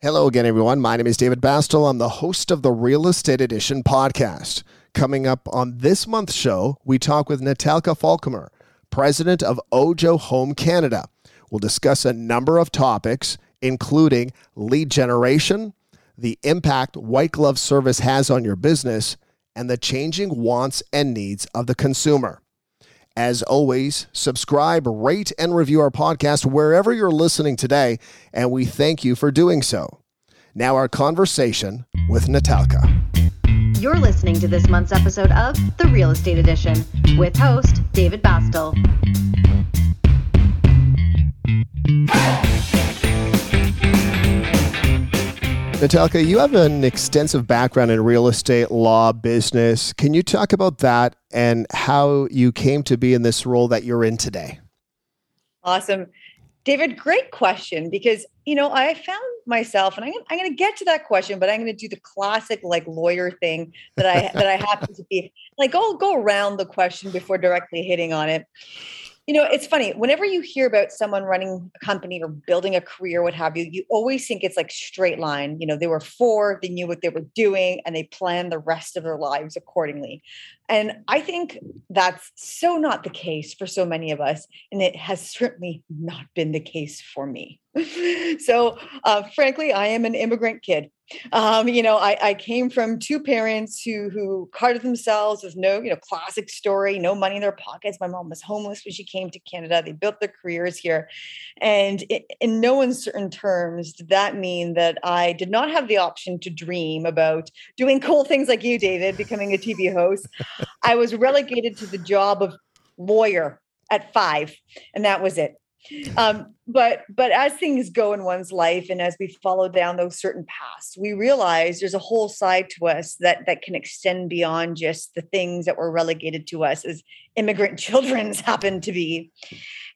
Hello again, everyone. My name is David Bastel. I'm the host of the Real Estate Edition podcast. Coming up on this month's show, we talk with Natalka Falcomer, president of Ojo Home Canada. We'll discuss a number of topics, including lead generation, the impact white glove service has on your business, and the changing wants and needs of the consumer. As always, subscribe, rate, and review our podcast wherever you're listening today, and we thank you for doing so. Now, our conversation with Natalka. You're listening to this month's episode of The Real Estate Edition with host David Bastel. Natalka, you have an extensive background in real estate, law, business. Can you talk about that and how you came to be in this role that you're in today? Awesome. David, great question because, you know, I found myself, and I'm, I'm going to get to that question, but I'm going to do the classic like lawyer thing that I, that I happen to be like, I'll go around the question before directly hitting on it you know it's funny whenever you hear about someone running a company or building a career what have you you always think it's like straight line. You know they were four they knew what they were doing and they planned the rest of their lives accordingly and i think that's so not the case for so many of us and it has certainly not been the case for me so uh, frankly i am an immigrant kid um, you know, I, I came from two parents who who carted themselves with no, you know, classic story, no money in their pockets. My mom was homeless when she came to Canada. They built their careers here, and it, in no uncertain terms did that mean that I did not have the option to dream about doing cool things like you, David, becoming a TV host. I was relegated to the job of lawyer at five, and that was it um, but but as things go in one's life and as we follow down those certain paths we realize there's a whole side to us that that can extend beyond just the things that were relegated to us as immigrant children's happen to be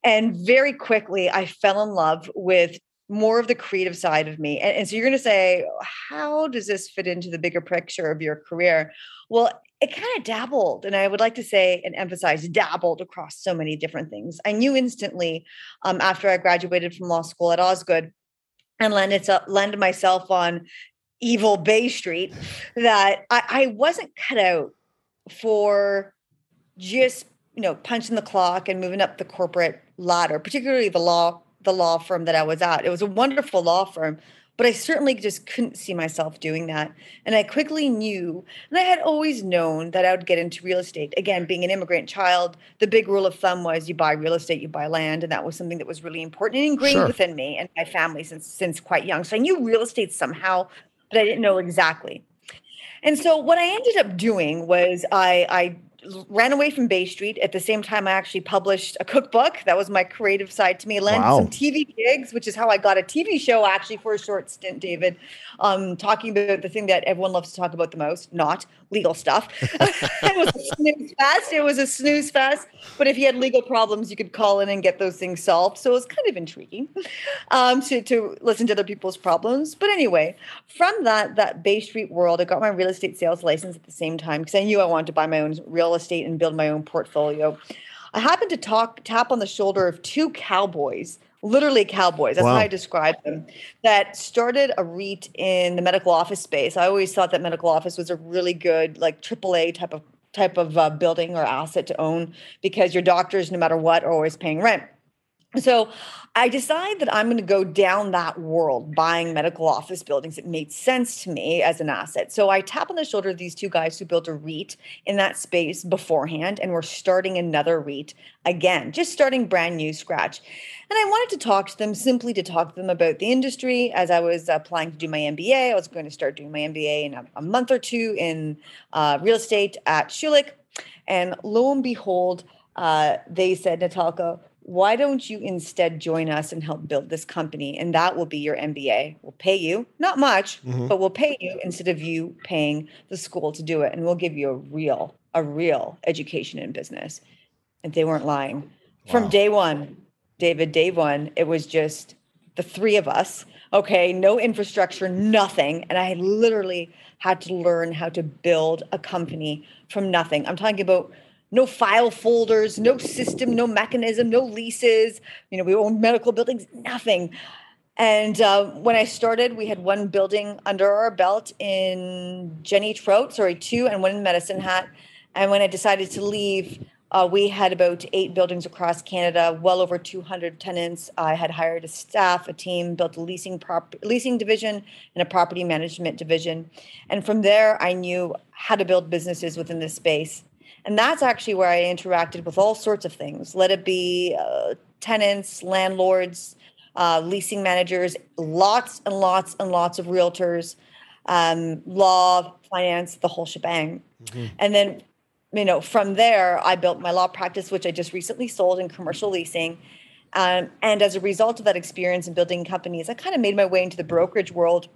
and very quickly i fell in love with more of the creative side of me. And, and so you're going to say, how does this fit into the bigger picture of your career? Well, it kind of dabbled. And I would like to say and emphasize dabbled across so many different things. I knew instantly um, after I graduated from law school at Osgoode and landed, landed myself on evil Bay Street that I, I wasn't cut out for just you know punching the clock and moving up the corporate ladder particularly the law the law firm that I was at. It was a wonderful law firm, but I certainly just couldn't see myself doing that. And I quickly knew, and I had always known that I would get into real estate. Again, being an immigrant child, the big rule of thumb was you buy real estate, you buy land, and that was something that was really important and ingrained sure. within me and my family since since quite young. So I knew real estate somehow, but I didn't know exactly. And so what I ended up doing was I I ran away from Bay Street. At the same time, I actually published a cookbook. That was my creative side to me. Landed wow. some TV gigs, which is how I got a TV show actually for a short stint, David, um, talking about the thing that everyone loves to talk about the most, not legal stuff. it was a snooze fest. It was a snooze fest. But if you had legal problems, you could call in and get those things solved. So it was kind of intriguing um, to, to listen to other people's problems. But anyway, from that, that Bay Street world, I got my real estate sales license at the same time because I knew I wanted to buy my own real estate and build my own portfolio. I happened to talk tap on the shoulder of two cowboys literally cowboys. That's wow. how I describe them. That started a REIT in the medical office space. I always thought that medical office was a really good, like AAA type of type of uh, building or asset to own because your doctors, no matter what, are always paying rent. So I decided that I'm going to go down that world buying medical office buildings. It made sense to me as an asset. So I tap on the shoulder of these two guys who built a REIT in that space beforehand, and we're starting another REIT again, just starting brand new scratch. And I wanted to talk to them simply to talk to them about the industry. As I was applying to do my MBA, I was going to start doing my MBA in a, a month or two in uh, real estate at Schulich. And lo and behold, uh, they said, Natalka, why don't you instead join us and help build this company? And that will be your MBA. We'll pay you, not much, mm-hmm. but we'll pay you instead of you paying the school to do it. And we'll give you a real, a real education in business. And they weren't lying. Wow. From day one, David, day one, it was just the three of us. Okay, no infrastructure, nothing. And I literally had to learn how to build a company from nothing. I'm talking about no file folders, no system, no mechanism, no leases. You know, we own medical buildings, nothing. And uh, when I started, we had one building under our belt in Jenny Trout, sorry, two, and one in Medicine Hat. And when I decided to leave, uh, we had about eight buildings across Canada, well over 200 tenants. I had hired a staff, a team, built a leasing prop- leasing division and a property management division. And from there, I knew how to build businesses within this space. And that's actually where I interacted with all sorts of things. Let it be uh, tenants, landlords, uh, leasing managers, lots and lots and lots of realtors, um, law, finance, the whole shebang. Mm-hmm. And then you know, from there, I built my law practice, which I just recently sold in commercial leasing. Um, and as a result of that experience in building companies, I kind of made my way into the brokerage world,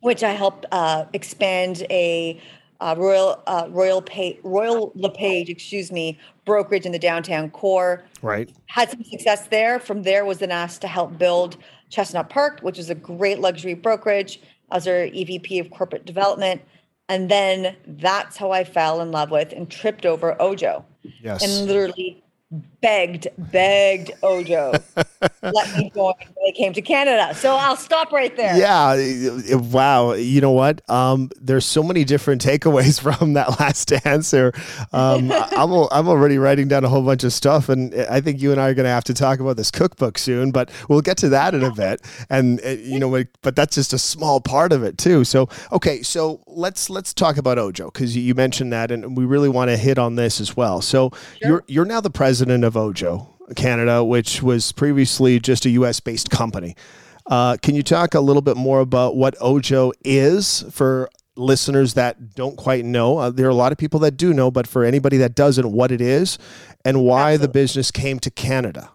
which I helped uh, expand a uh, Royal uh, Royal Pay, Royal LePage, excuse me, brokerage in the downtown core. Right. Had some success there. From there, was then asked to help build Chestnut Park, which is a great luxury brokerage. as our EVP of corporate development. And then that's how I fell in love with and tripped over Ojo. Yes. And literally begged, begged Ojo, let me join when they came to Canada. So I'll stop right there. Yeah. Wow. You know what? Um, there's so many different takeaways from that last answer. Um, I'm, I'm already writing down a whole bunch of stuff, and I think you and I are going to have to talk about this cookbook soon, but we'll get to that in a bit. And, uh, you know, but that's just a small part of it too. So, okay. So let's, let's talk about Ojo because you mentioned that, and we really want to hit on this as well. So sure. you're, you're now the president president of Ojo Canada, which was previously just a U.S. based company. Uh, can you talk a little bit more about what Ojo is for listeners that don't quite know? Uh, there are a lot of people that do know, but for anybody that doesn't, what it is and why Absolutely. the business came to Canada?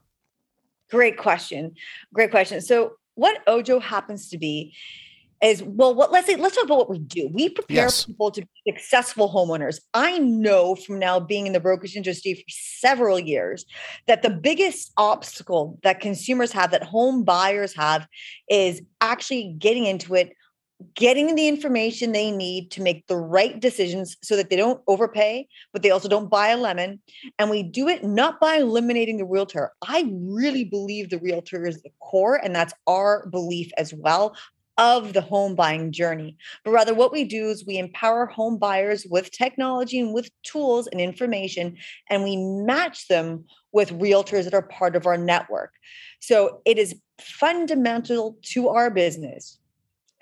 Great question. Great question. So, what Ojo happens to be is well what let's say let's talk about what we do. We prepare yes. people to be successful homeowners. I know from now being in the brokerage industry for several years that the biggest obstacle that consumers have that home buyers have is actually getting into it getting the information they need to make the right decisions so that they don't overpay but they also don't buy a lemon. And we do it not by eliminating the realtor. I really believe the realtor is the core and that's our belief as well of the home buying journey, but rather what we do is we empower home buyers with technology and with tools and information, and we match them with realtors that are part of our network. So it is fundamental to our business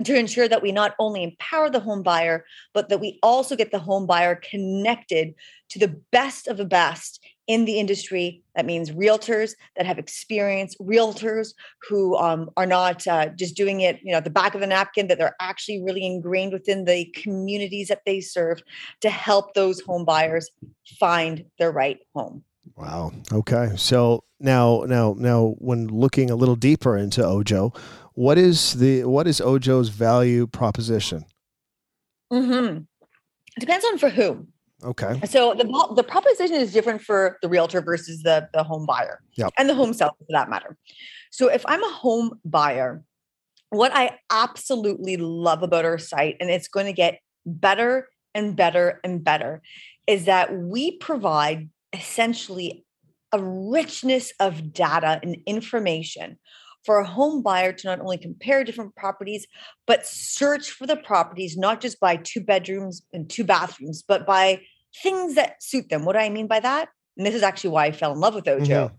to ensure that we not only empower the home buyer, but that we also get the home buyer connected to the best of the best in the industry. That means realtors that have experience, realtors who um, are not uh, just doing it, you know, at the back of the napkin, that they're actually really ingrained within the communities that they serve to help those home buyers find their right home. Wow. Okay. So now, now, now, when looking a little deeper into Ojo, what is the what is Ojo's value proposition? Mm-hmm. Depends on for whom. Okay. So the the proposition is different for the realtor versus the the home buyer yep. and the home seller for that matter. So if I'm a home buyer, what I absolutely love about our site, and it's going to get better and better and better, is that we provide essentially a richness of data and information for a home buyer to not only compare different properties, but search for the properties, not just by two bedrooms and two bathrooms, but by things that suit them. What do I mean by that? And this is actually why I fell in love with Ojo. Mm-hmm.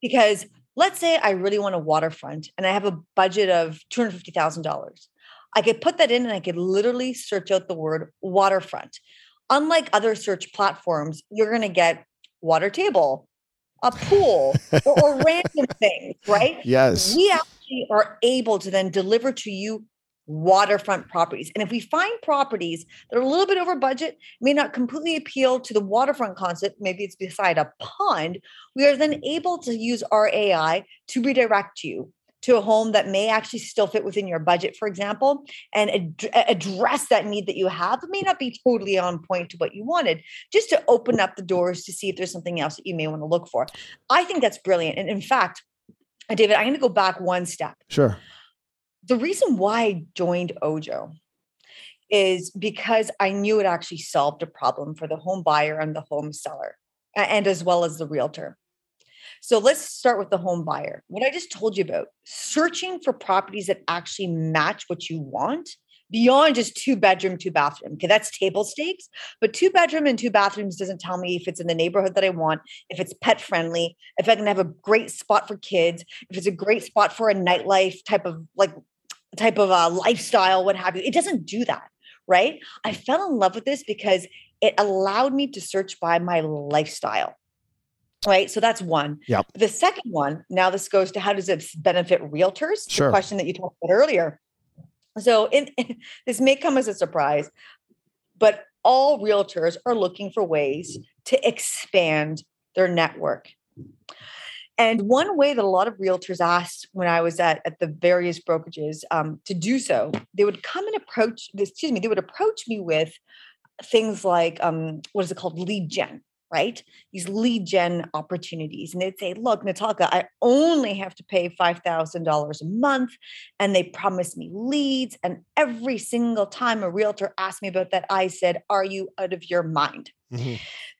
Because let's say I really want a waterfront and I have a budget of $250,000. I could put that in and I could literally search out the word waterfront. Unlike other search platforms, you're going to get water table, a pool, or, or random things, right? Yes. We actually are able to then deliver to you waterfront properties. And if we find properties that are a little bit over budget, may not completely appeal to the waterfront concept, maybe it's beside a pond, we are then able to use our AI to redirect you to a home that may actually still fit within your budget, for example, and ad- address that need that you have. It may not be totally on point to what you wanted, just to open up the doors to see if there's something else that you may want to look for. I think that's brilliant. And in fact, David, I'm going to go back one step. Sure the reason why I joined Ojo is because I knew it actually solved a problem for the home buyer and the home seller, and as well as the realtor. So let's start with the home buyer. What I just told you about searching for properties that actually match what you want beyond just two bedroom, two bathroom. Okay, that's table stakes. But two bedroom and two bathrooms doesn't tell me if it's in the neighborhood that I want, if it's pet friendly, if I can have a great spot for kids, if it's a great spot for a nightlife type of like type of uh, lifestyle, what have you. It doesn't do that, right? I fell in love with this because it allowed me to search by my lifestyle. Right. So that's one. Yep. The second one, now this goes to how does it benefit realtors? Sure. The question that you talked about earlier. So in, this may come as a surprise, but all realtors are looking for ways to expand their network. And one way that a lot of realtors asked when I was at, at the various brokerages um, to do so, they would come and approach, excuse me, they would approach me with things like um, what is it called lead gen right these lead gen opportunities and they'd say look natalka i only have to pay $5000 a month and they promise me leads and every single time a realtor asked me about that i said are you out of your mind mm-hmm.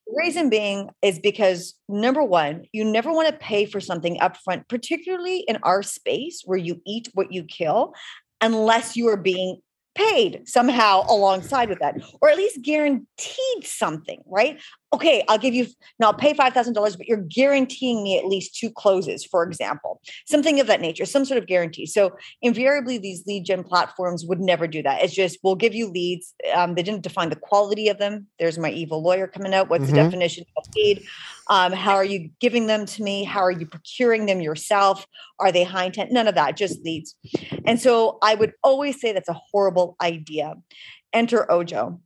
The reason being is because number one, you never want to pay for something upfront, particularly in our space where you eat what you kill, unless you are being paid somehow alongside with that, or at least guaranteed something, right? Okay, I'll give you, now I'll pay $5,000, but you're guaranteeing me at least two closes, for example, something of that nature, some sort of guarantee. So invariably, these lead gen platforms would never do that. It's just, we'll give you leads. Um, they didn't define the quality of them. There's my evil lawyer coming out. What's mm-hmm. the definition of lead? Um, how are you giving them to me? How are you procuring them yourself? Are they high intent? None of that, just leads. And so I would always say that's a horrible idea. Enter Ojo.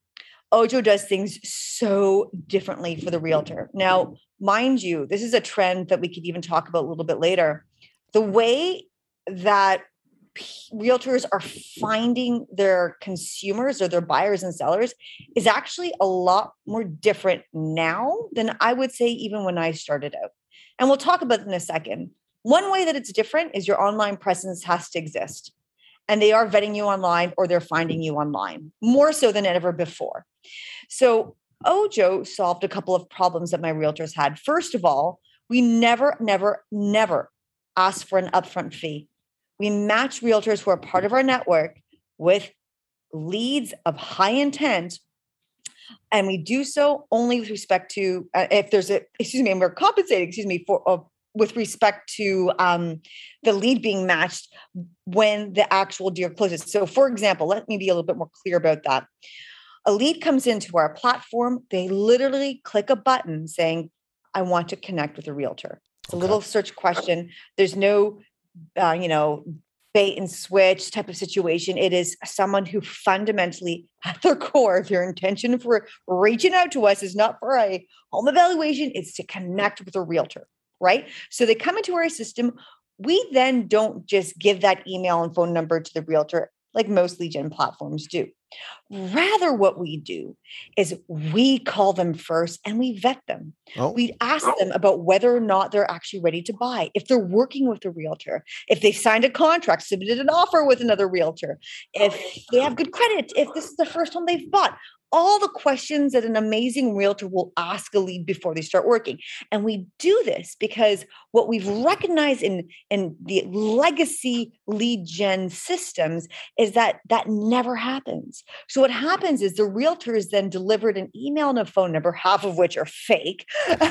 Ojo does things so differently for the realtor. Now, mind you, this is a trend that we could even talk about a little bit later. The way that realtors are finding their consumers or their buyers and sellers is actually a lot more different now than I would say even when I started out. And we'll talk about it in a second. One way that it's different is your online presence has to exist and they are vetting you online or they're finding you online more so than ever before. So Ojo solved a couple of problems that my realtors had. First of all, we never, never, never ask for an upfront fee. We match realtors who are part of our network with leads of high intent. And we do so only with respect to uh, if there's a, excuse me, and we're compensating, excuse me, for with respect to um, the lead being matched when the actual deal closes. So, for example, let me be a little bit more clear about that. A lead comes into our platform, they literally click a button saying, I want to connect with a realtor. It's a little search question. There's no, uh, you know, bait and switch type of situation. It is someone who fundamentally, at their core, their intention for reaching out to us is not for a home evaluation, it's to connect with a realtor right? So they come into our system. We then don't just give that email and phone number to the realtor like most lead gen platforms do. Rather, what we do is we call them first and we vet them. Oh. We ask them about whether or not they're actually ready to buy, if they're working with a realtor, if they've signed a contract, submitted an offer with another realtor, if oh. they have good credit, if this is the first home they've bought all the questions that an amazing realtor will ask a lead before they start working. And we do this because what we've recognized in, in the legacy lead gen systems is that that never happens. So what happens is the realtor is then delivered an email and a phone number, half of which are fake. and,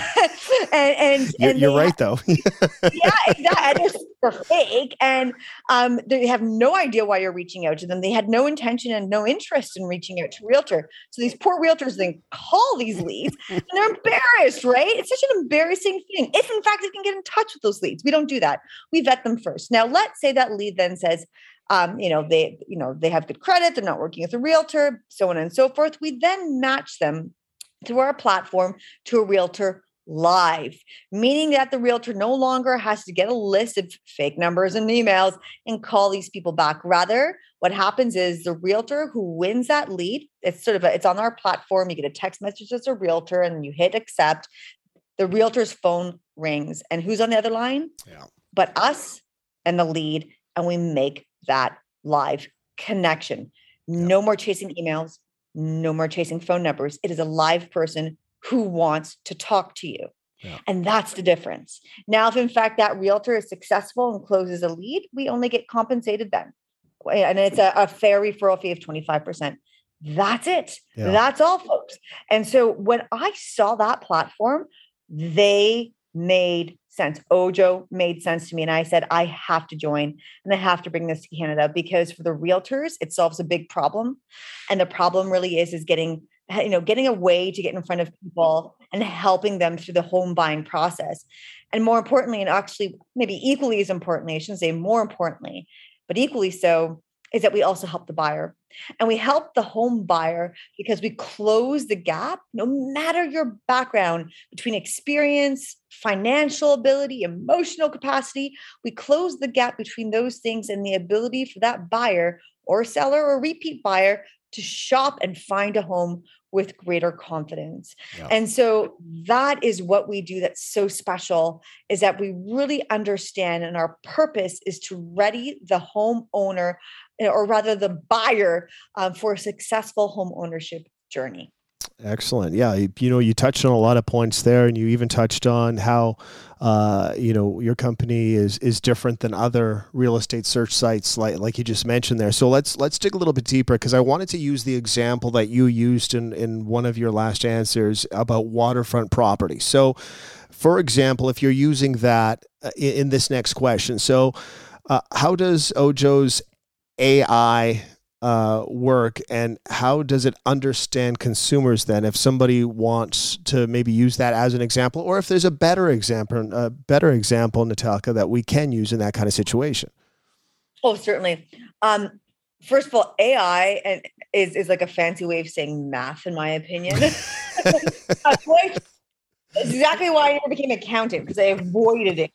and, you're, and you're right, though. yeah, exactly. They're fake. And um, they have no idea why you're reaching out to them. They had no intention and no interest in reaching out to realtor. So these poor realtors then call these leads and they're embarrassed, right? It's such an embarrassing thing. If in fact they can get in touch with those leads, we don't do that. We vet them first. Now, let's say that lead then says, um, you know, they, you know, they have good credit, they're not working with a realtor, so on and so forth. We then match them through our platform to a realtor live, meaning that the realtor no longer has to get a list of fake numbers and emails and call these people back. Rather, what happens is the realtor who wins that lead, it's sort of a, it's on our platform. You get a text message as a realtor and you hit accept. The realtor's phone rings. And who's on the other line? Yeah. But us and the lead. And we make that live connection. No more chasing emails, no more chasing phone numbers. It is a live person who wants to talk to you. Yeah. And that's the difference. Now, if in fact that realtor is successful and closes a lead, we only get compensated then. And it's a, a fair referral fee of 25%. That's it. Yeah. That's all, folks. And so when I saw that platform, they made sense. Ojo made sense to me. And I said, I have to join and I have to bring this to Canada because for the realtors, it solves a big problem. And the problem really is, is getting, you know, getting a way to get in front of people and helping them through the home buying process. And more importantly, and actually maybe equally as importantly, I shouldn't say more importantly, but equally so, is that we also help the buyer. And we help the home buyer because we close the gap, no matter your background, between experience, financial ability, emotional capacity. We close the gap between those things and the ability for that buyer or seller or repeat buyer to shop and find a home with greater confidence. Yeah. And so that is what we do that's so special is that we really understand and our purpose is to ready the homeowner or rather the buyer um, for a successful home ownership journey. Excellent. Yeah, you know, you touched on a lot of points there, and you even touched on how, uh, you know, your company is is different than other real estate search sites, like like you just mentioned there. So let's let's dig a little bit deeper because I wanted to use the example that you used in in one of your last answers about waterfront property. So, for example, if you're using that uh, in, in this next question, so uh, how does Ojo's AI uh, work and how does it understand consumers then if somebody wants to maybe use that as an example or if there's a better example a better example natalka that we can use in that kind of situation? Oh certainly. Um, first of all ai and is, is like a fancy way of saying math in my opinion. Exactly why I never became an accountant because I avoided it.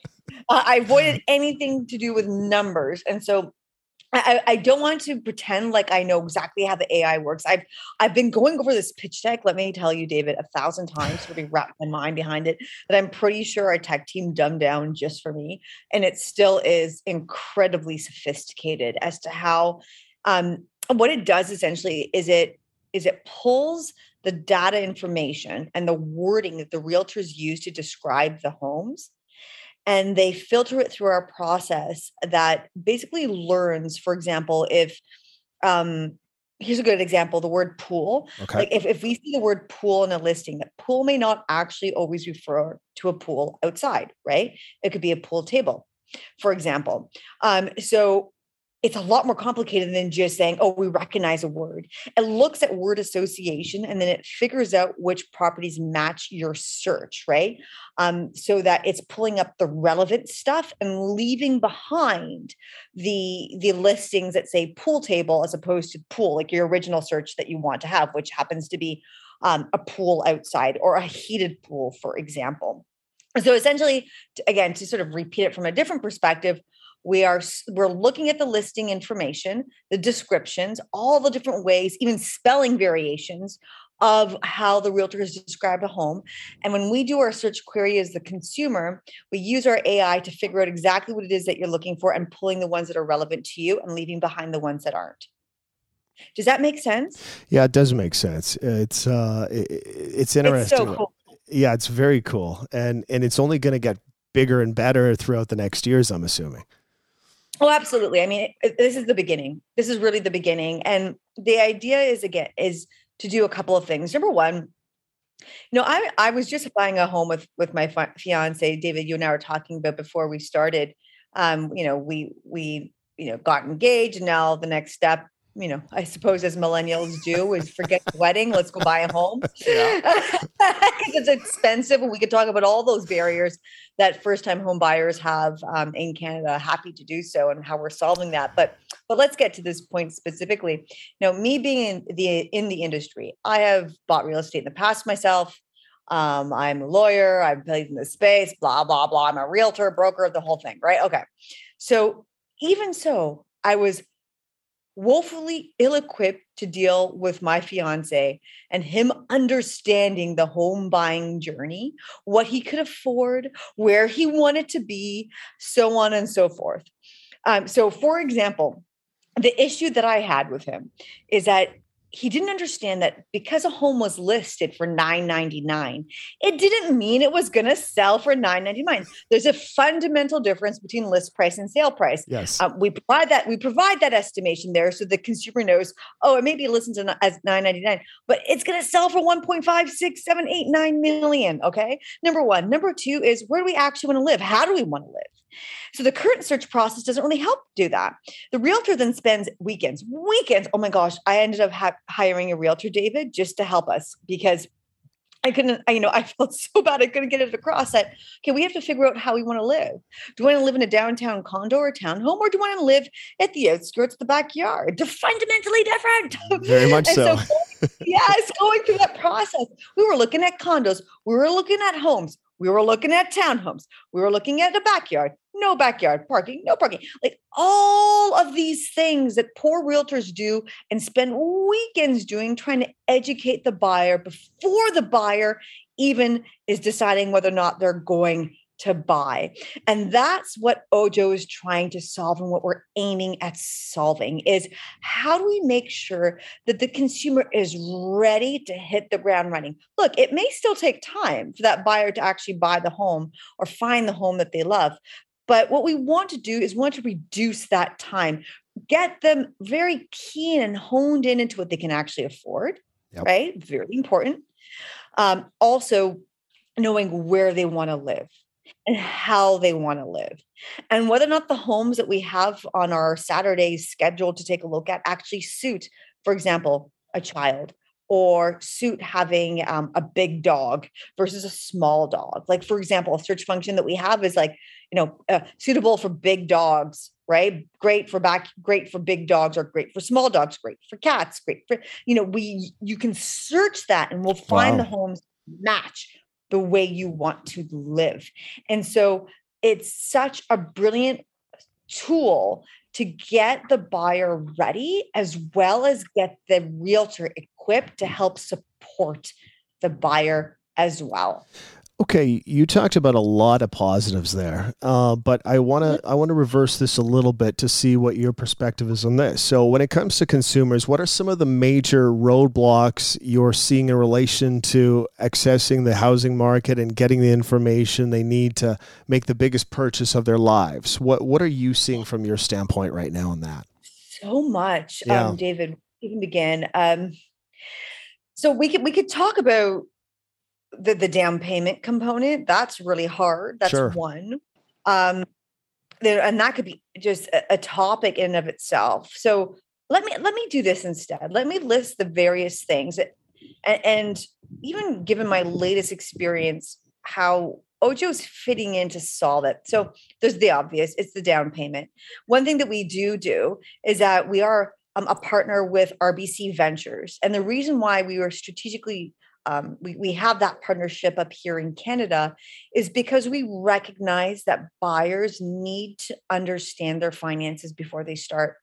Uh, I avoided anything to do with numbers, and so I, I, don't want to pretend like I know exactly how the AI works. I've I've been going over this pitch deck. Let me tell you, David, a thousand times to wrap my mind behind it. That I'm pretty sure our tech team dumbed down just for me, and it still is incredibly sophisticated as to how. Um, what it does essentially is it is it pulls the data information and the wording that the realtors use to describe the homes and they filter it through our process that basically learns for example if um here's a good example the word pool. Okay. like if, if we see the word pool in a listing that pool may not actually always refer to a pool outside right? It could be a pool table for example. Um, so it's a lot more complicated than just saying, oh, we recognize a word. It looks at word association and then it figures out which properties match your search, right? Um, so that it's pulling up the relevant stuff and leaving behind the the listings that say pool table as opposed to pool, like your original search that you want to have, which happens to be um, a pool outside or a heated pool, for example. So essentially, again, to sort of repeat it from a different perspective, we are we're looking at the listing information the descriptions all the different ways even spelling variations of how the realtor has described a home. And when we do our search query as the consumer we use our ai to figure out exactly what it is that you're looking for and pulling the ones that are relevant to you and leaving behind the ones that aren't. Does that make sense? Yeah it does make sense. It's uh it, it's interesting it's so cool. yeah it's very cool. And and it's only going to get bigger and better throughout the next years i'm assuming Oh, absolutely. I mean, this is the beginning. This is really the beginning. And the idea is again is to do a couple of things. Number one, you know, I I was just buying a home with with my fiance David. You and I were talking about before we started. Um, you know, we we you know got engaged, and now the next step you know, I suppose as millennials do is forget the wedding. Let's go buy a home because it's expensive. And we could talk about all those barriers that first-time home buyers have um, in Canada. Happy to do so and how we're solving that. But but let's get to this point specifically. Now, me being in the in the industry, I have bought real estate in the past myself. Um, I'm a lawyer. I've played in the space. Blah blah blah. I'm a realtor, broker, of the whole thing. Right? Okay. So even so, I was woefully ill equipped to deal with my fiance and him understanding the home buying journey, what he could afford, where he wanted to be, so on and so forth. Um, so, for example, the issue that I had with him is that he didn't understand that because a home was listed for 999 it didn't mean it was going to sell for 999 there's a fundamental difference between list price and sale price. Yes. Um, we provide that we provide that estimation there so the consumer knows oh it maybe listens to as 999 but it's going to sell for 1.56789 million okay? Number one. Number two is where do we actually want to live? How do we want to live so the current search process doesn't really help do that. The realtor then spends weekends, weekends. Oh my gosh, I ended up ha- hiring a realtor, David, just to help us because I couldn't, I, you know, I felt so bad I couldn't get it across that, okay, we have to figure out how we want to live. Do we want to live in a downtown condo or townhome, or do we want to live at the outskirts of the backyard? They're fundamentally different. Mm, very much so. so yes, going through that process. We were looking at condos, we were looking at homes, we were looking at townhomes. We were looking at a backyard, no backyard parking, no parking. Like all of these things that poor realtors do and spend weekends doing, trying to educate the buyer before the buyer even is deciding whether or not they're going to buy. And that's what Ojo is trying to solve and what we're aiming at solving is how do we make sure that the consumer is ready to hit the ground running? Look, it may still take time for that buyer to actually buy the home or find the home that they love. But what we want to do is want to reduce that time, get them very keen and honed in into what they can actually afford, yep. right? Very important. Um, also, knowing where they want to live and how they want to live. And whether or not the homes that we have on our Saturdays scheduled to take a look at actually suit, for example, a child or suit having um, a big dog versus a small dog. Like, for example, a search function that we have is like, you know, uh, suitable for big dogs, right? Great for back, great for big dogs, or great for small dogs, great for cats, great for, you know, we, you can search that and we'll find wow. the homes match the way you want to live. And so it's such a brilliant tool to get the buyer ready as well as get the realtor equipped to help support the buyer as well. Okay, you talked about a lot of positives there, uh, but I want to I want to reverse this a little bit to see what your perspective is on this. So, when it comes to consumers, what are some of the major roadblocks you're seeing in relation to accessing the housing market and getting the information they need to make the biggest purchase of their lives? What What are you seeing from your standpoint right now on that? So much, yeah. um, David. You can begin. Um, so we could we could talk about the the down payment component that's really hard that's sure. one. Um there, and that could be just a, a topic in of itself. So let me let me do this instead. Let me list the various things that, and, and even given my latest experience how ojo's fitting in to solve it. So there's the obvious it's the down payment. One thing that we do do is that we are um, a partner with rbc ventures. And the reason why we were strategically um, we, we have that partnership up here in Canada is because we recognize that buyers need to understand their finances before they start.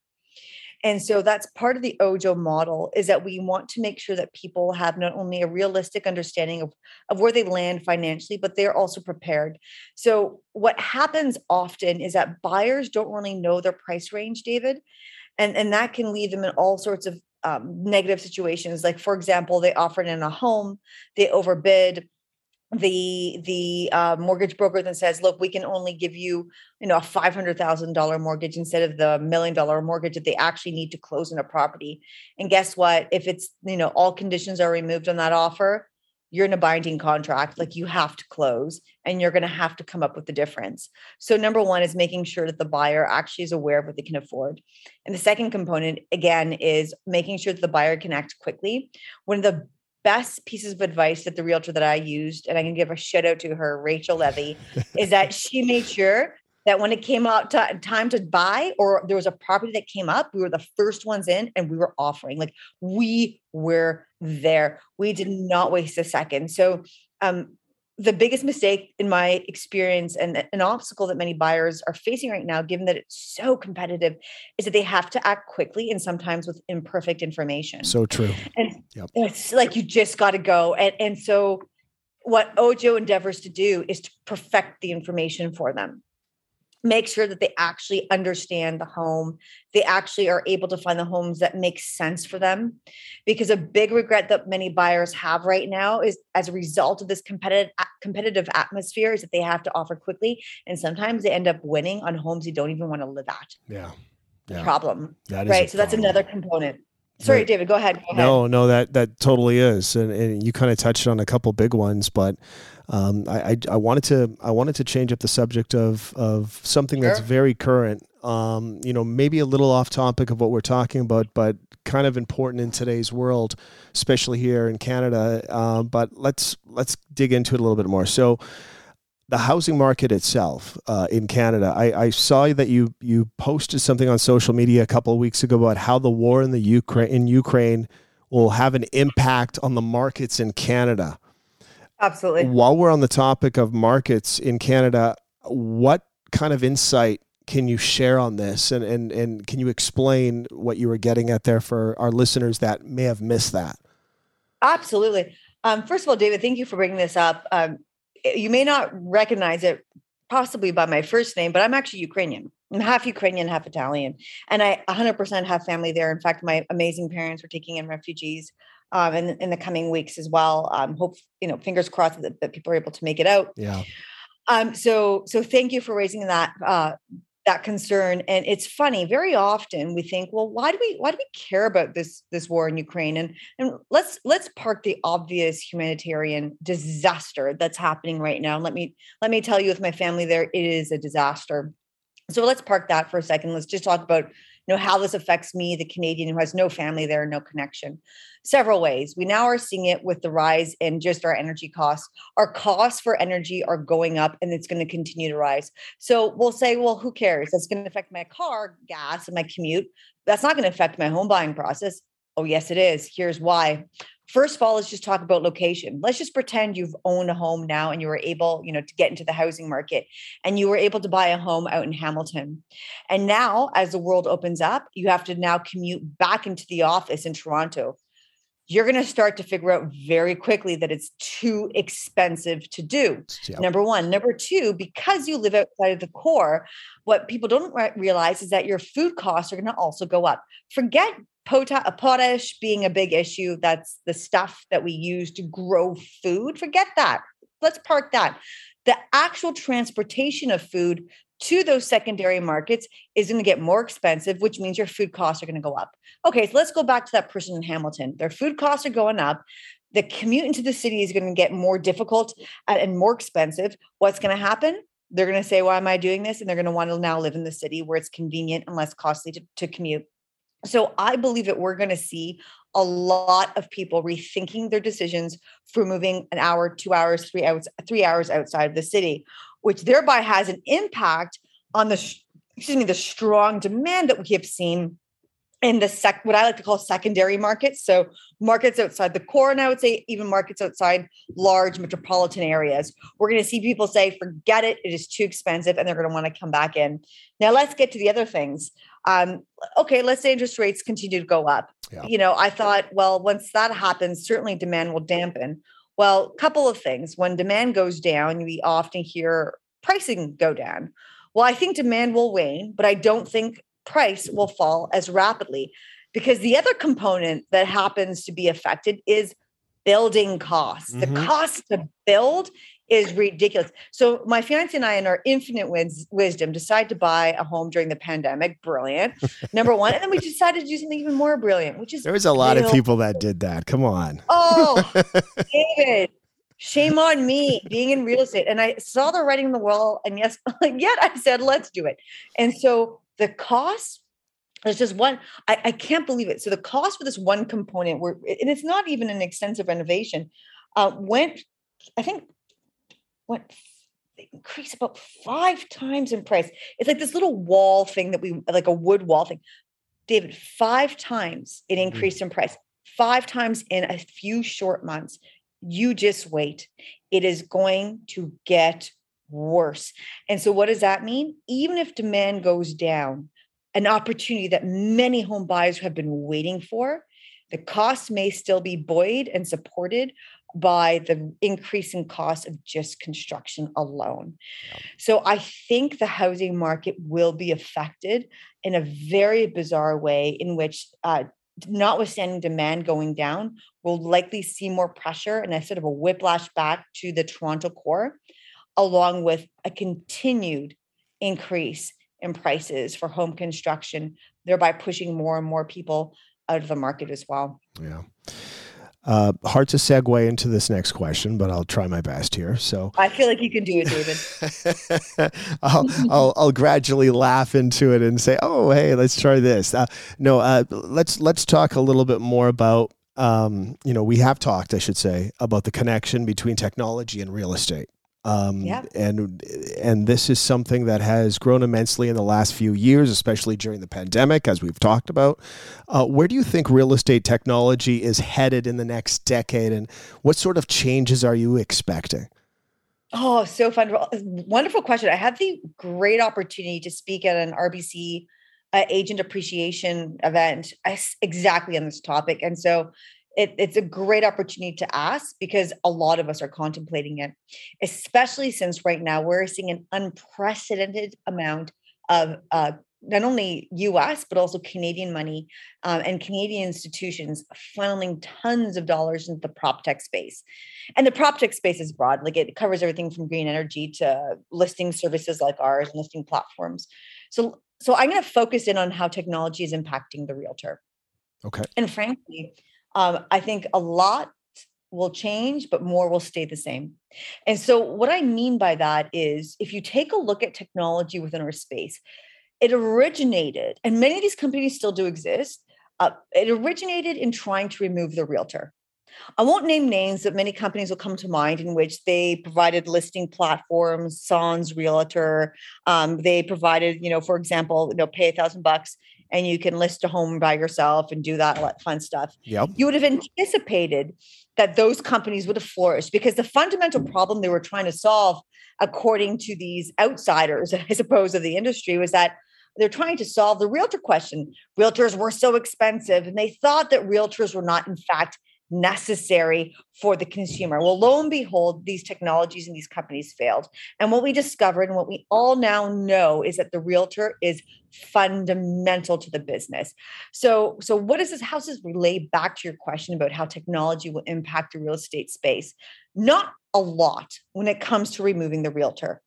And so that's part of the Ojo model is that we want to make sure that people have not only a realistic understanding of, of where they land financially, but they're also prepared. So what happens often is that buyers don't really know their price range, David. And, and that can leave them in all sorts of um, negative situations. Like, for example, they offered in a home, they overbid. The the uh, mortgage broker then says, "Look, we can only give you, you know, a five hundred thousand dollar mortgage instead of the million dollar mortgage that they actually need to close in a property." And guess what? If it's you know all conditions are removed on that offer, you're in a binding contract like you have to close and you're going to have to come up with the difference. So number one is making sure that the buyer actually is aware of what they can afford. And the second component again is making sure that the buyer can act quickly. One of the best pieces of advice that the realtor that i used and i can give a shout out to her rachel levy is that she made sure that when it came out to, time to buy or there was a property that came up, we were the first ones in and we were offering. Like we were there. We did not waste a second. So um, the biggest mistake in my experience and an obstacle that many buyers are facing right now given that it's so competitive is that they have to act quickly and sometimes with imperfect information so true and yep. it's like you just got to go and, and so what ojo endeavors to do is to perfect the information for them make sure that they actually understand the home. They actually are able to find the homes that make sense for them. Because a big regret that many buyers have right now is as a result of this competitive competitive atmosphere is that they have to offer quickly. And sometimes they end up winning on homes they don't even want to live at. Yeah, yeah. problem right? So that's another component Sorry. David, go ahead, go ahead. No, no, that that totally is, and, and you kind of touched on a couple big ones, but um, I, I, I wanted to I wanted to change up the subject of of something sure. that's very current. Um, you know, maybe a little off topic of what we're talking about, but kind of important in today's world, especially here in Canada. Uh, but let's let's dig into it a little bit more. So the housing market itself uh, in Canada. I, I, saw that you you posted something on social media a couple of weeks ago about how the war in the Ukraine in Ukraine will have an impact on the markets in Canada. Absolutely. While we're on the topic of markets in Canada, what kind of insight can you share on this and, and, and can you explain what you were getting at there for our listeners that may have missed that? Absolutely. Um, first of all, David, thank you for bringing this up. Um, you may not recognize it possibly by my first name, but I'm actually Ukrainian. I'm half Ukrainian, half Italian, and I 100% have family there. In fact, my amazing parents were taking in refugees um, in, in the coming weeks as well. Um, hope you know, fingers crossed that, that people are able to make it out. Yeah. Um, so so thank you for raising that uh, that concern. And it's funny, very often we think, well, why do we why do we care about this this war in Ukraine? And and let's let's park the obvious humanitarian disaster that's happening right now. Let me let me tell you, with my family there, it is a disaster. So let's park that for a second. Let's just talk about know how this affects me the canadian who has no family there no connection. Several ways. We now are seeing it with the rise in just our energy costs. Our costs for energy are going up and it's going to continue to rise. So we'll say well who cares? That's going to affect my car gas and my commute. That's not going to affect my home buying process. Oh yes it is. Here's why first of all let's just talk about location. Let's just pretend you've owned a home now and you were able you know to get into the housing market and you were able to buy a home out in hamilton. And now as the world opens up you have to now commute back into the office in toronto you're going to start to figure out very quickly that it's too expensive to do. Yep. Number one. Number two, because you live outside of the core, what people don't realize is that your food costs are going to also go up. Forget uh, potash being a big issue. That's the stuff that we use to grow food. Forget that. Let's park that. The actual transportation of food to those secondary markets is going to get more expensive, which means your food costs are going to go up. Okay, so let's go back to that person in Hamilton. Their food costs are going up. The commute into the city is going to get more difficult uh, and more expensive. What's going to happen? They're going to say, Why am I doing this? And they're going to want to now live in the city where it's convenient and less costly to, to commute. So I believe that we're going to see a lot of people rethinking their decisions for moving an hour, two hours, three hours, three hours outside of the city, which thereby has an impact on the excuse me the strong demand that we have seen in the sec what I like to call secondary markets. So markets outside the core, and I would say even markets outside large metropolitan areas. We're going to see people say, forget it, it is too expensive, and they're going to want to come back in. Now let's get to the other things. Um, okay, let's say interest rates continue to go up. Yeah. You know, I thought, well, once that happens, certainly demand will dampen. Well, a couple of things. When demand goes down, we often hear pricing go down. Well, I think demand will wane, but I don't think price will fall as rapidly because the other component that happens to be affected is building costs. Mm-hmm. The cost to build is ridiculous. So my fiance and I, in our infinite wins- wisdom, decide to buy a home during the pandemic. Brilliant, number one, and then we decided to do something even more brilliant, which is there was a lot of people that did that. Come on. Oh, David, shame on me being in real estate. And I saw the writing on the wall, and yes, yet I said, let's do it. And so the cost there's just one I, I, can't believe it so the cost for this one component were and it's not even an extensive renovation uh, went i think went increased about five times in price it's like this little wall thing that we like a wood wall thing david five times it mm-hmm. increased in price five times in a few short months you just wait it is going to get worse. And so, what does that mean? Even if demand goes down, an opportunity that many home buyers have been waiting for, the costs may still be buoyed and supported by the increasing cost of just construction alone. So I think the housing market will be affected in a very bizarre way, in which, uh, notwithstanding demand going down, we'll likely see more pressure and a sort of a whiplash back to the Toronto core, along with a continued increase in prices for home construction, thereby pushing more and more people out of the market as well. Yeah. Uh, hard to segue into this next question, but I'll try my best here. So I feel like you can do it, David. I'll, I'll, I'll gradually laugh into it and say, "Oh, hey, let's try this." Uh, no, uh, let's let's talk a little bit more about. Um, you know, we have talked, I should say, about the connection between technology and real estate. Um, yeah. And and this is something that has grown immensely in the last few years, especially during the pandemic, as we've talked about. Uh, where do you think real estate technology is headed in the next decade, and what sort of changes are you expecting? Oh, so fun! Wonderful question. I had the great opportunity to speak at an RBC uh, agent appreciation event exactly on this topic, and so it, it's a great opportunity to ask because a lot of us are contemplating it, especially since right now we're seeing an unprecedented amount of uh, not only US, but also Canadian money um, and Canadian institutions funneling tons of dollars into the prop tech space. And the prop tech space is broad, like it covers everything from green energy to listing services like ours, and listing platforms. So, so I'm going to focus in on how technology is impacting the realtor. Okay. And frankly, um, I think a lot will change, but more will stay the same. And so, what I mean by that is if you take a look at technology within our space, it originated, and many of these companies still do exist. Uh, it originated in trying to remove the realtor. I won't name names, but many companies will come to mind in which they provided listing platforms, Sans Realtor. Um, they provided, you know, for example, you know, pay a thousand bucks and you can list a home by yourself and do that fun stuff. Yep. You would have anticipated that those companies would have flourished because the fundamental problem they were trying to solve, according to these outsiders, I suppose, of the industry, was that they're trying to solve the realtor question. Realtors were so expensive, and they thought that realtors were not, in fact, necessary for the consumer. Well, lo and behold, these technologies and these companies failed. And what we discovered and what we all now know is that the realtor is fundamental to the business. So, so what does this how does this relate back to your question about how technology will impact the real estate space? Not a lot when it comes to removing the realtor.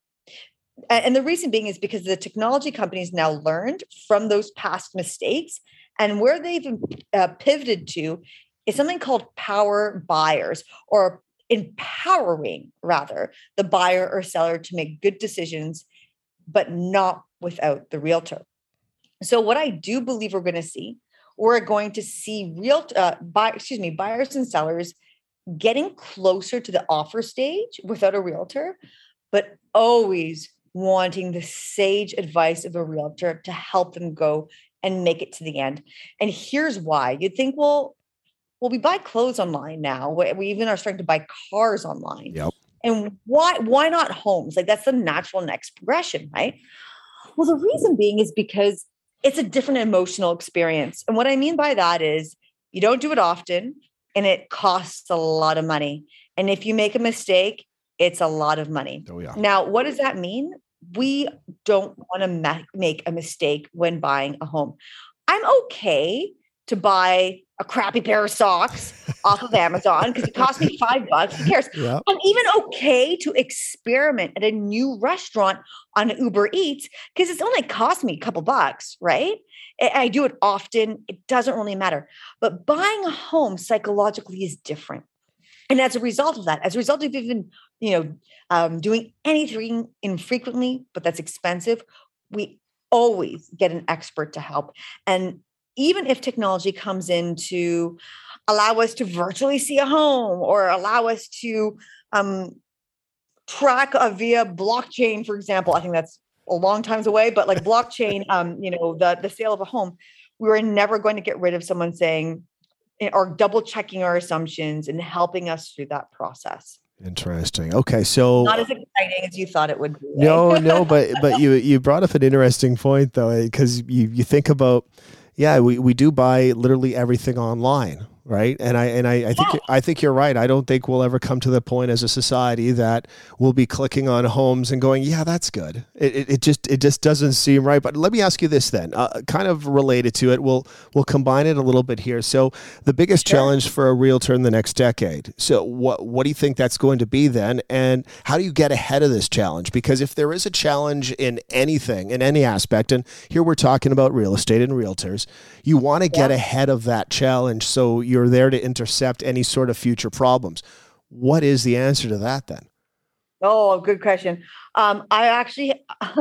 And the reason being is because the technology companies now learned from those past mistakes and where they've uh, pivoted to is something called power buyers or empowering rather the buyer or seller to make good decisions but not without the realtor. So what i do believe we're going to see we're going to see real uh, buy, excuse me buyers and sellers getting closer to the offer stage without a realtor but always wanting the sage advice of a realtor to help them go and make it to the end. And here's why. You'd think well well, we buy clothes online now. We even are starting to buy cars online. Yep. And why why not homes? Like that's the natural next progression, right? Well, the reason being is because it's a different emotional experience. And what I mean by that is you don't do it often and it costs a lot of money. And if you make a mistake, it's a lot of money. Oh, yeah. Now, what does that mean? We don't want to ma- make a mistake when buying a home. I'm okay to buy a crappy pair of socks off of Amazon because it cost me five bucks. Who cares? Yep. I'm even okay to experiment at a new restaurant on Uber Eats because it's only cost me a couple bucks, right? I do it often. It doesn't really matter. But buying a home psychologically is different. And as a result of that, as a result of even, you know, um, doing anything infrequently, but that's expensive, we always get an expert to help. And even if technology comes in to allow us to virtually see a home or allow us to um, track a via blockchain, for example, I think that's a long times away, but like blockchain, um, you know, the the sale of a home, we are never going to get rid of someone saying eh, or double checking our assumptions and helping us through that process. Interesting. Okay, so not as exciting as you thought it would be. No, no, but but you you brought up an interesting point though, because you you think about yeah, we, we do buy literally everything online, right? And I and I, I think yeah. I think you're right. I don't think we'll ever come to the point as a society that we'll be clicking on homes and going, "Yeah, that's good." It, it, it just it just doesn't seem right. But let me ask you this then, uh, kind of related to it. We'll we'll combine it a little bit here. So the biggest sure. challenge for a realtor in the next decade. So what what do you think that's going to be then? And how do you get ahead of this challenge? Because if there is a challenge in anything in any aspect, and here we're talking about real estate and realtors, you want to get ahead of that challenge so you're there to intercept any sort of future problems. What is the answer to that then? Oh, good question. Um, I actually,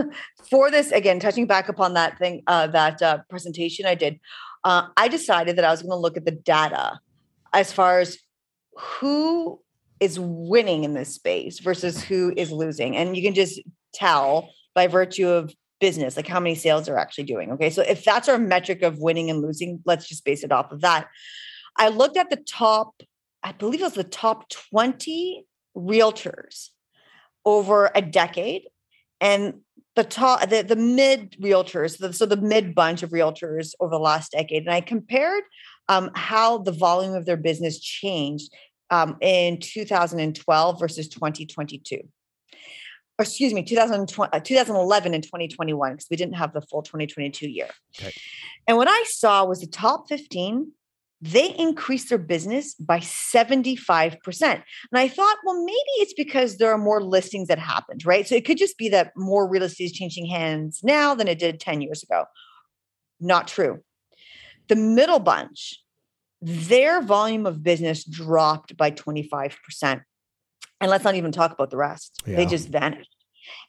for this again, touching back upon that thing, uh, that uh, presentation I did, uh, I decided that I was going to look at the data as far as who is winning in this space versus who is losing, and you can just tell by virtue of business, like how many sales they're actually doing. Okay. So if that's our metric of winning and losing, let's just base it off of that. I looked at the top, I believe it was the top 20 realtors over a decade. And the top, the, the mid realtors, the, so the mid bunch of realtors over the last decade. And I compared um, how the volume of their business changed um, in 2012 versus 2022 excuse me, 2020, uh, 2011 and 2021, because we didn't have the full 2022 year. Okay. And what I saw was the top 15, they increased their business by 75%. And I thought, well, maybe it's because there are more listings that happened, right? So it could just be that more real estate is changing hands now than it did 10 years ago. Not true. The middle bunch, their volume of business dropped by 25%. And let's not even talk about the rest. Yeah. They just vanished.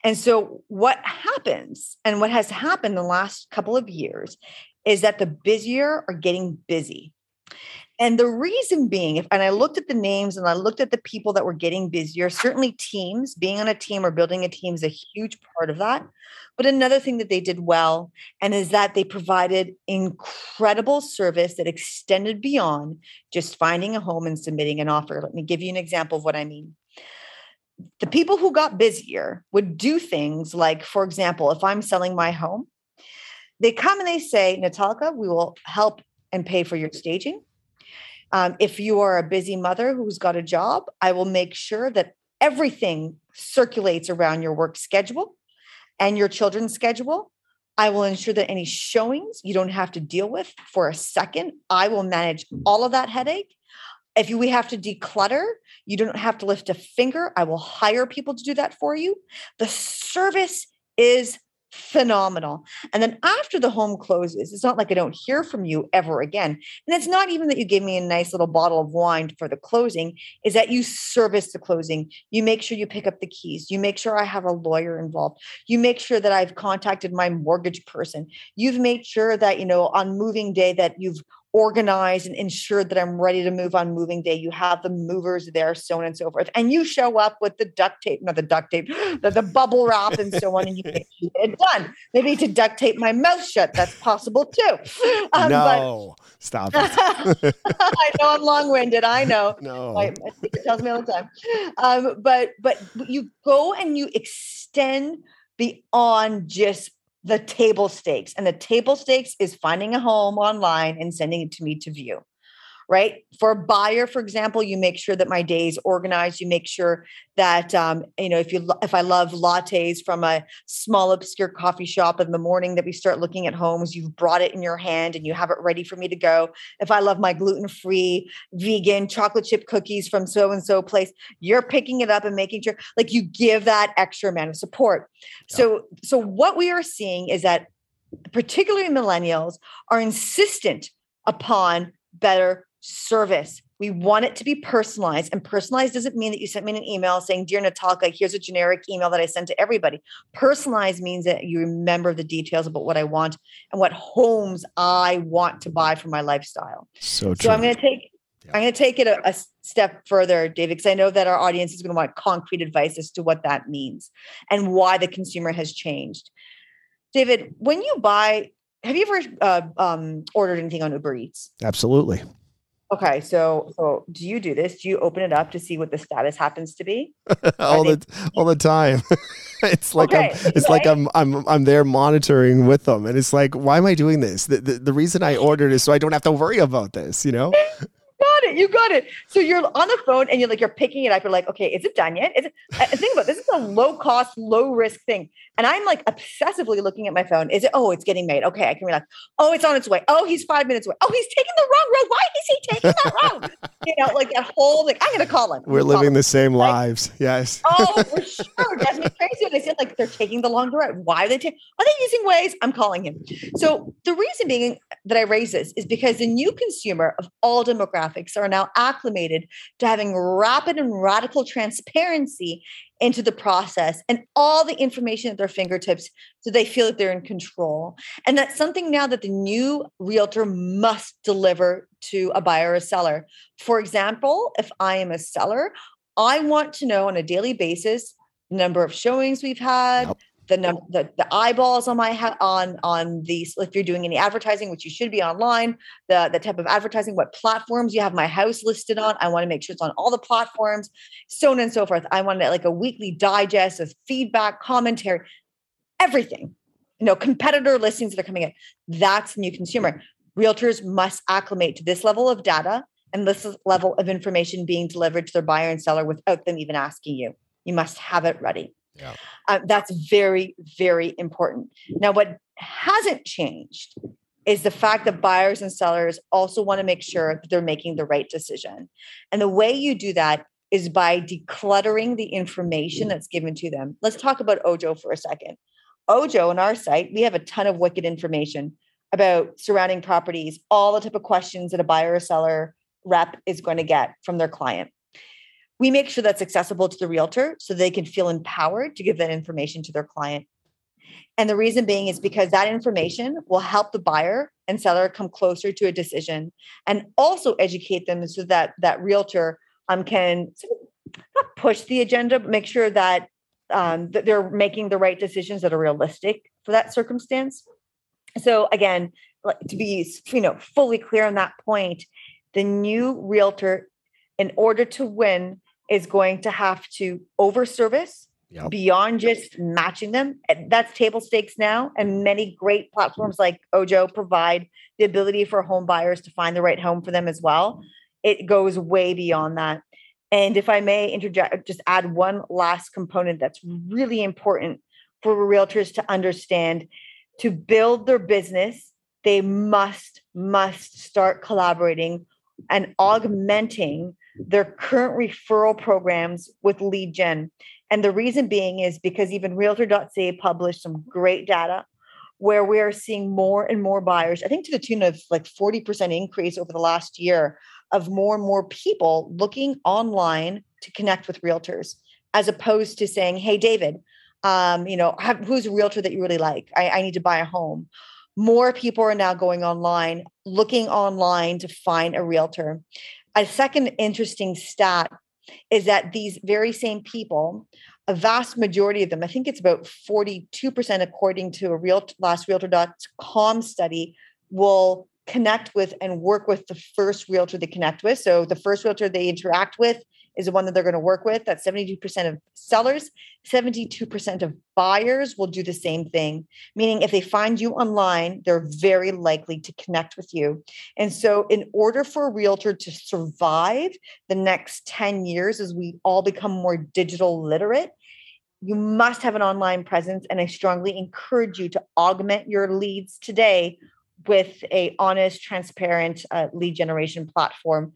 And so, what happens, and what has happened the last couple of years, is that the busier are getting busy. And the reason being, if and I looked at the names and I looked at the people that were getting busier, certainly teams, being on a team or building a team is a huge part of that. But another thing that they did well, and is that they provided incredible service that extended beyond just finding a home and submitting an offer. Let me give you an example of what I mean the people who got busier would do things like, for example, if I'm selling my home, they come and they say, Natalka, we will help and pay for your staging. Um, if you are a busy mother who's got a job, I will make sure that everything circulates around your work schedule and your children's schedule. I will ensure that any showings you don't have to deal with for a second. I will manage all of that headache. If we have to declutter, you don't have to lift a finger. I will hire people to do that for you. The service is phenomenal. And then after the home closes, it's not like I don't hear from you ever again. And it's not even that you give me a nice little bottle of wine for the closing, is that you service the closing. You make sure you pick up the keys. You make sure I have a lawyer involved. You make sure that I've contacted my mortgage person. You've made sure that, you know, on moving day that you've organized and ensured that I'm ready to move on moving day. You have the movers there, so on and so forth. And you show up with the duct tape, not the duct tape, the, the bubble wrap and so on, and you get it done. Maybe to duct tape my mouth shut. That's possible too. Um, no, but, stop it. I know I'm long-winded. I know. No. My, it tells me all the time. Um, but but you go and you extend beyond just the table stakes. And the table stakes is finding a home online and sending it to me to view right? For a buyer, for example, you make sure that my day is organized. You make sure that um, you know if you if I love lattes from a small obscure coffee shop in the morning that we start looking at homes, you've brought it in your hand and you have it ready for me to go. If I love my gluten free, vegan chocolate chip cookies from so and so place, you're picking it up and making sure like you give that extra amount of support. Yeah. So so what we are seeing is that particularly millennials are insistent upon better service. We want it to be personalized. And personalized doesn't mean that you sent me an email saying, Dear Natalka, here's a generic email that I sent to everybody. Personalized means that you remember the details about what I want and what homes I want to buy for my lifestyle. So, true. so I'm going to take yeah. I'm going to take it a, a step further, David, because I know that our audience is going to want concrete advice as to what that means and why the consumer has changed. David, when you buy, have you ever uh, um, ordered anything on Uber Eats? Absolutely. Okay, so so do you do this? Do you open it up to see what the status happens to be? all they- the all the time. it's like okay. I'm it's okay. like I'm I'm I'm there monitoring with them, and it's like, why am I doing this? The, the the reason I ordered is so I don't have to worry about this. You know. Not You got it. So you're on the phone and you're like, you're picking it up. You're like, okay, is it done yet? Is it? Uh, and think about this is a low cost, low risk thing. And I'm like obsessively looking at my phone. Is it? Oh, it's getting made. Okay, I can relax. Oh, it's on its way. Oh, he's five minutes away. Oh, he's taking the wrong road. Why is he taking that road? you know, like that whole like, I'm gonna call him. We're living the same like, lives. Yes. oh, for sure. That's me crazy. They say like they're taking the long road. Why are they taking? Are they using Waze? I'm calling him. So the reason being that I raise this is because the new consumer of all demographics are now acclimated to having rapid and radical transparency into the process and all the information at their fingertips so they feel that they're in control. And that's something now that the new realtor must deliver to a buyer or seller. For example, if I am a seller, I want to know on a daily basis the number of showings we've had, the number the, the eyeballs on my ha- on on these if you're doing any advertising which you should be online the the type of advertising what platforms you have my house listed on i want to make sure it's on all the platforms so on and so forth. I want to like a weekly digest of feedback commentary everything. You know competitor listings that are coming in. That's new consumer. Realtors must acclimate to this level of data and this level of information being delivered to their buyer and seller without them even asking you. You must have it ready yeah. Uh, that's very, very important. Now, what hasn't changed is the fact that buyers and sellers also want to make sure that they're making the right decision. And the way you do that is by decluttering the information that's given to them. Let's talk about Ojo for a second. Ojo on our site, we have a ton of wicked information about surrounding properties, all the type of questions that a buyer or seller rep is going to get from their client we make sure that's accessible to the realtor so they can feel empowered to give that information to their client. And the reason being is because that information will help the buyer and seller come closer to a decision and also educate them so that that realtor um, can not push the agenda, but make sure that, um, that they're making the right decisions that are realistic for that circumstance. So again, to be you know fully clear on that point, the new realtor, in order to win, is going to have to over service yep. beyond just matching them. That's table stakes now. And many great platforms like Ojo provide the ability for home buyers to find the right home for them as well. It goes way beyond that. And if I may interject, just add one last component that's really important for realtors to understand to build their business, they must, must start collaborating and augmenting their current referral programs with lead gen. And the reason being is because even realtor.ca published some great data where we are seeing more and more buyers, I think to the tune of like 40% increase over the last year of more and more people looking online to connect with realtors, as opposed to saying, Hey, David, um, you know, have, who's a realtor that you really like? I, I need to buy a home. More people are now going online, looking online to find a realtor. A second interesting stat is that these very same people, a vast majority of them, I think it's about 42% according to a real last realtor.com study, will connect with and work with the first realtor they connect with. So the first realtor they interact with is the one that they're going to work with. That's 72% of sellers. 72% of buyers will do the same thing, meaning if they find you online, they're very likely to connect with you. And so, in order for a realtor to survive the next 10 years as we all become more digital literate, you must have an online presence and i strongly encourage you to augment your leads today with a honest transparent uh, lead generation platform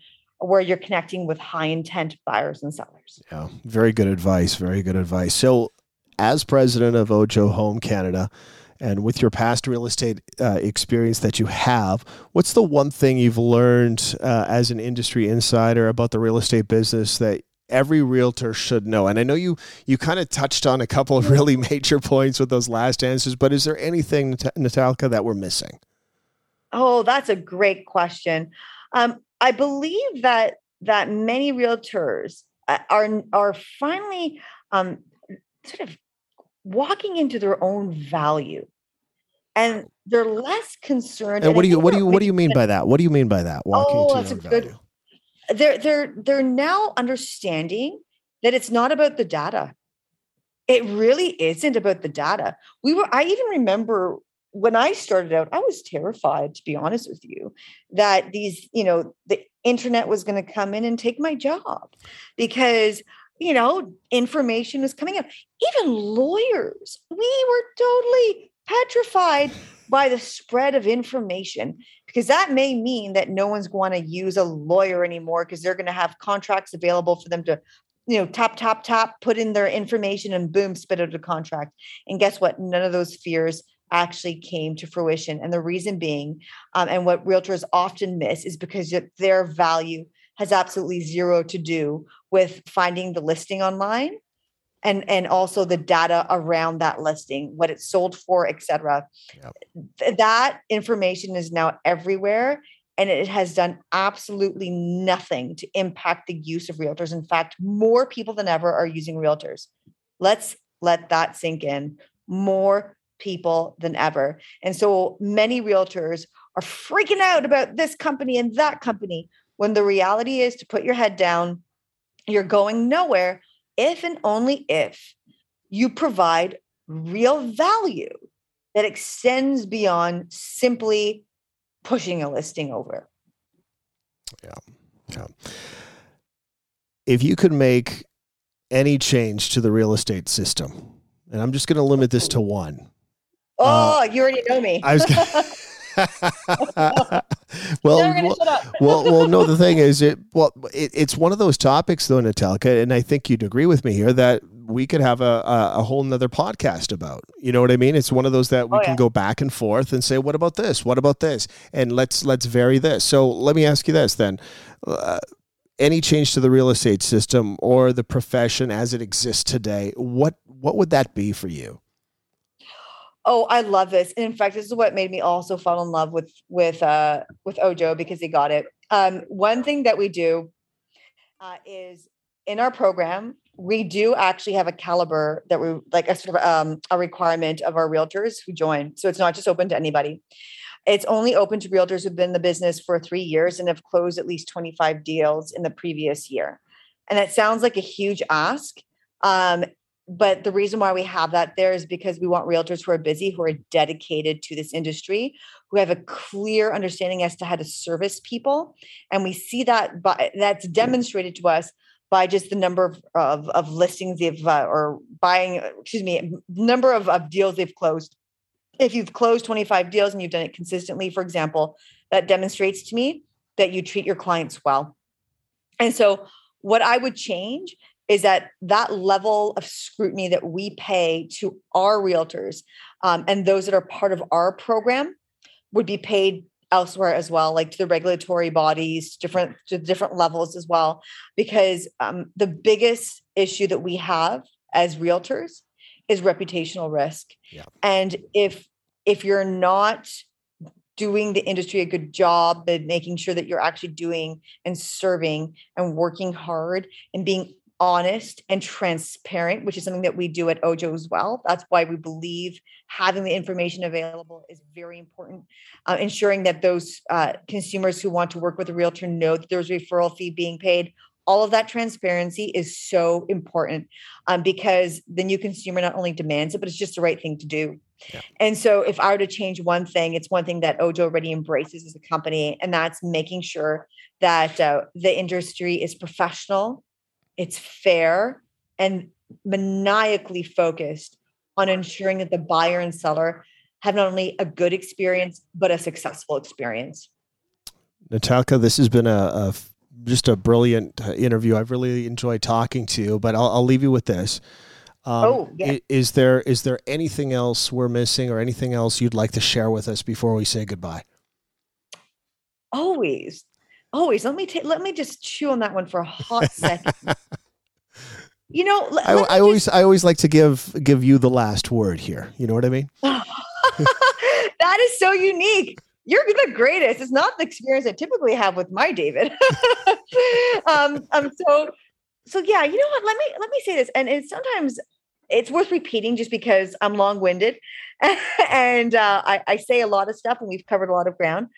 where you're connecting with high intent buyers and sellers. Yeah, very good advice. Very good advice. So, as president of Ojo Home Canada, and with your past real estate uh, experience that you have, what's the one thing you've learned uh, as an industry insider about the real estate business that every realtor should know? And I know you you kind of touched on a couple of really major points with those last answers, but is there anything, Natalka, that we're missing? Oh, that's a great question. Um, I believe that that many realtors uh, are are finally um, sort of walking into their own value, and they're less concerned. And what do you what do you what do you mean by that? What do you mean by that? Walking oh, into their value. They're they're they're now understanding that it's not about the data. It really isn't about the data. We were. I even remember when I started out, I was terrified, to be honest with you, that these, you know, the internet was going to come in and take my job because you know information was coming out. Even lawyers we were totally petrified by the spread of information because that may mean that no one's going to use a lawyer anymore because they're going to have contracts available for them to you know tap tap tap put in their information and boom spit out a contract. And guess what? None of those fears actually came to fruition and the reason being um, and what realtors often miss is because their value has absolutely zero to do with finding the listing online and and also the data around that listing what it's sold for etc yep. that information is now everywhere and it has done absolutely nothing to impact the use of realtors. In fact more people than ever are using realtors. Let's let that sink in. More people than ever and so many realtors are freaking out about this company and that company when the reality is to put your head down you're going nowhere if and only if you provide real value that extends beyond simply pushing a listing over. Yeah. Yeah. If you could make any change to the real estate system, and I'm just going to limit this to one. Oh, uh, you already know me. I was. well, well, well, well, no. The thing is, it well, it, it's one of those topics, though, Natalka, and I think you'd agree with me here that we could have a, a, a whole nother podcast about. You know what I mean? It's one of those that we oh, can yeah. go back and forth and say, "What about this? What about this?" And let's let's vary this. So let me ask you this then. Uh, any change to the real estate system or the profession as it exists today, what what would that be for you? Oh, I love this. And in fact, this is what made me also fall in love with with uh with Ojo because he got it. Um, one thing that we do uh, is in our program, we do actually have a caliber that we like a sort of um, a requirement of our realtors who join. So it's not just open to anybody. It's only open to realtors who've been in the business for three years and have closed at least 25 deals in the previous year. And that sounds like a huge ask. Um, but the reason why we have that there is because we want realtors who are busy, who are dedicated to this industry, who have a clear understanding as to how to service people. And we see that by, that's demonstrated to us by just the number of, of, of listings they've uh, or buying, excuse me, number of, of deals they've closed. If you've closed 25 deals and you've done it consistently, for example, that demonstrates to me that you treat your clients well. And so what I would change is that that level of scrutiny that we pay to our realtors um, and those that are part of our program would be paid elsewhere as well like to the regulatory bodies different to different levels as well because um, the biggest issue that we have as realtors is reputational risk yeah. and if if you're not doing the industry a good job and making sure that you're actually doing and serving and working hard and being honest and transparent, which is something that we do at Ojo as well. That's why we believe having the information available is very important. Uh, ensuring that those uh, consumers who want to work with a realtor know that there's a referral fee being paid. All of that transparency is so important um, because the new consumer not only demands it, but it's just the right thing to do. Yeah. And so, if I were to change one thing, it's one thing that Ojo already embraces as a company, and that's making sure that uh, the industry is professional it's fair and maniacally focused on ensuring that the buyer and seller have not only a good experience but a successful experience. Natalka, this has been a, a just a brilliant uh, interview. I've really enjoyed talking to you, but I'll, I'll leave you with this. Um, oh, yeah. Is there is there anything else we're missing, or anything else you'd like to share with us before we say goodbye? Always, always. Let me take. Let me just chew on that one for a hot second. you know, I, I just, always I always like to give give you the last word here. You know what I mean? that is so unique. You're the greatest. It's not the experience I typically have with my David. um, um, so, so yeah, you know what? Let me let me say this, and it's sometimes it's worth repeating just because I'm long winded, and uh, I, I say a lot of stuff, and we've covered a lot of ground.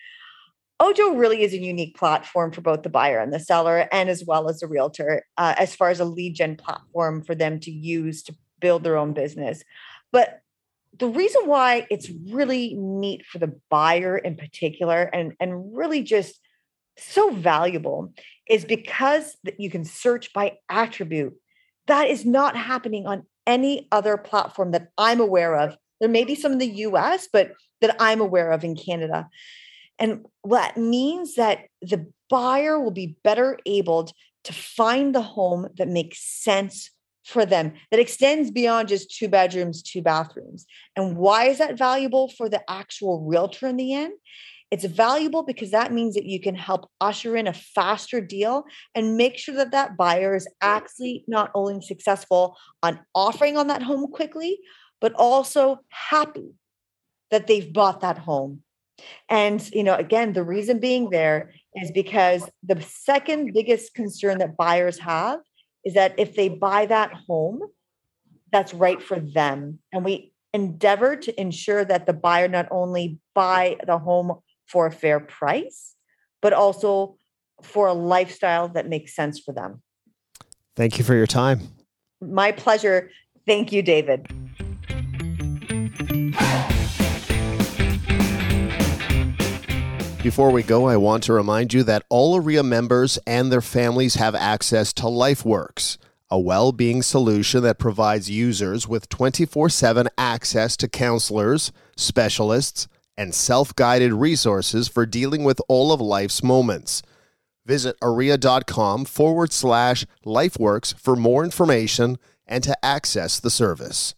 Ojo really is a unique platform for both the buyer and the seller, and as well as the realtor, uh, as far as a lead gen platform for them to use to build their own business. But the reason why it's really neat for the buyer in particular, and, and really just so valuable is because that you can search by attribute. That is not happening on any other platform that I'm aware of. There may be some in the US, but that I'm aware of in Canada. And that means that the buyer will be better able to find the home that makes sense for them, that extends beyond just two bedrooms, two bathrooms. And why is that valuable for the actual realtor in the end? It's valuable because that means that you can help usher in a faster deal and make sure that that buyer is actually not only successful on offering on that home quickly, but also happy that they've bought that home. And, you know, again, the reason being there is because the second biggest concern that buyers have is that if they buy that home, that's right for them. And we endeavor to ensure that the buyer not only buy the home for a fair price, but also for a lifestyle that makes sense for them. Thank you for your time. My pleasure. Thank you, David. Before we go, I want to remind you that all OREA members and their families have access to LifeWorks, a well being solution that provides users with 24 7 access to counselors, specialists, and self guided resources for dealing with all of life's moments. Visit orea.com forward slash lifeworks for more information and to access the service.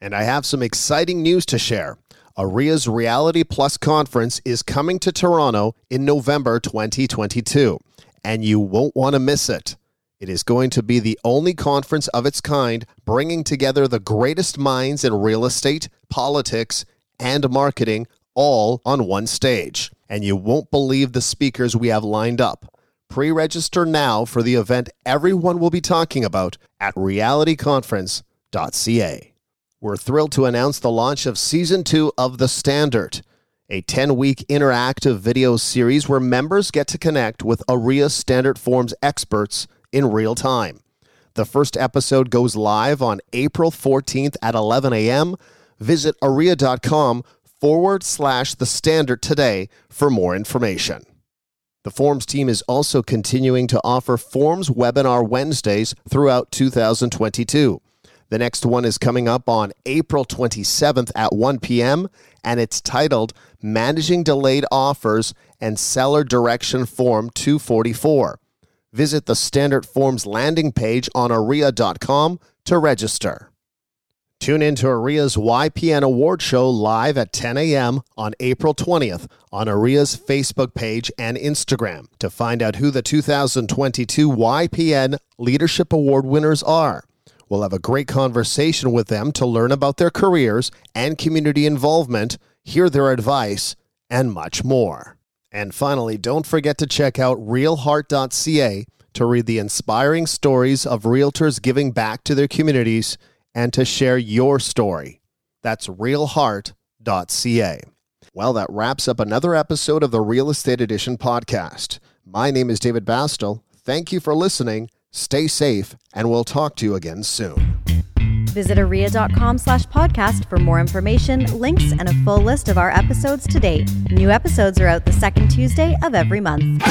And I have some exciting news to share. OREA's Realty Plus conference is coming to Toronto in November 2022, and you won't want to miss it. It is going to be the only conference of its kind bringing together the greatest minds in real estate, politics, and marketing all on one stage. And you won't believe the speakers we have lined up. Pre register now for the event everyone will be talking about at realityconference.ca. We're thrilled to announce the launch of season two of The Standard, a 10 week interactive video series where members get to connect with OREA Standard Forms experts in real time. The first episode goes live on April 14th at 11 a.m. Visit OREA.com forward slash the standard today for more information. The Forms team is also continuing to offer Forms webinar Wednesdays throughout 2022. The next one is coming up on April 27th at 1 p.m., and it's titled Managing Delayed Offers and Seller Direction Form 244. Visit the Standard Forms landing page on orea.com to register. Tune in to OREA's YPN Award Show live at 10 a.m. on April 20th on OREA's Facebook page and Instagram to find out who the 2022 YPN Leadership Award winners are. We'll have a great conversation with them to learn about their careers and community involvement, hear their advice, and much more. And finally, don't forget to check out realheart.ca to read the inspiring stories of realtors giving back to their communities and to share your story. That's realheart.ca. Well, that wraps up another episode of the Real Estate Edition podcast. My name is David Bastel. Thank you for listening. Stay safe, and we'll talk to you again soon. Visit orea.com slash podcast for more information, links, and a full list of our episodes to date. New episodes are out the second Tuesday of every month.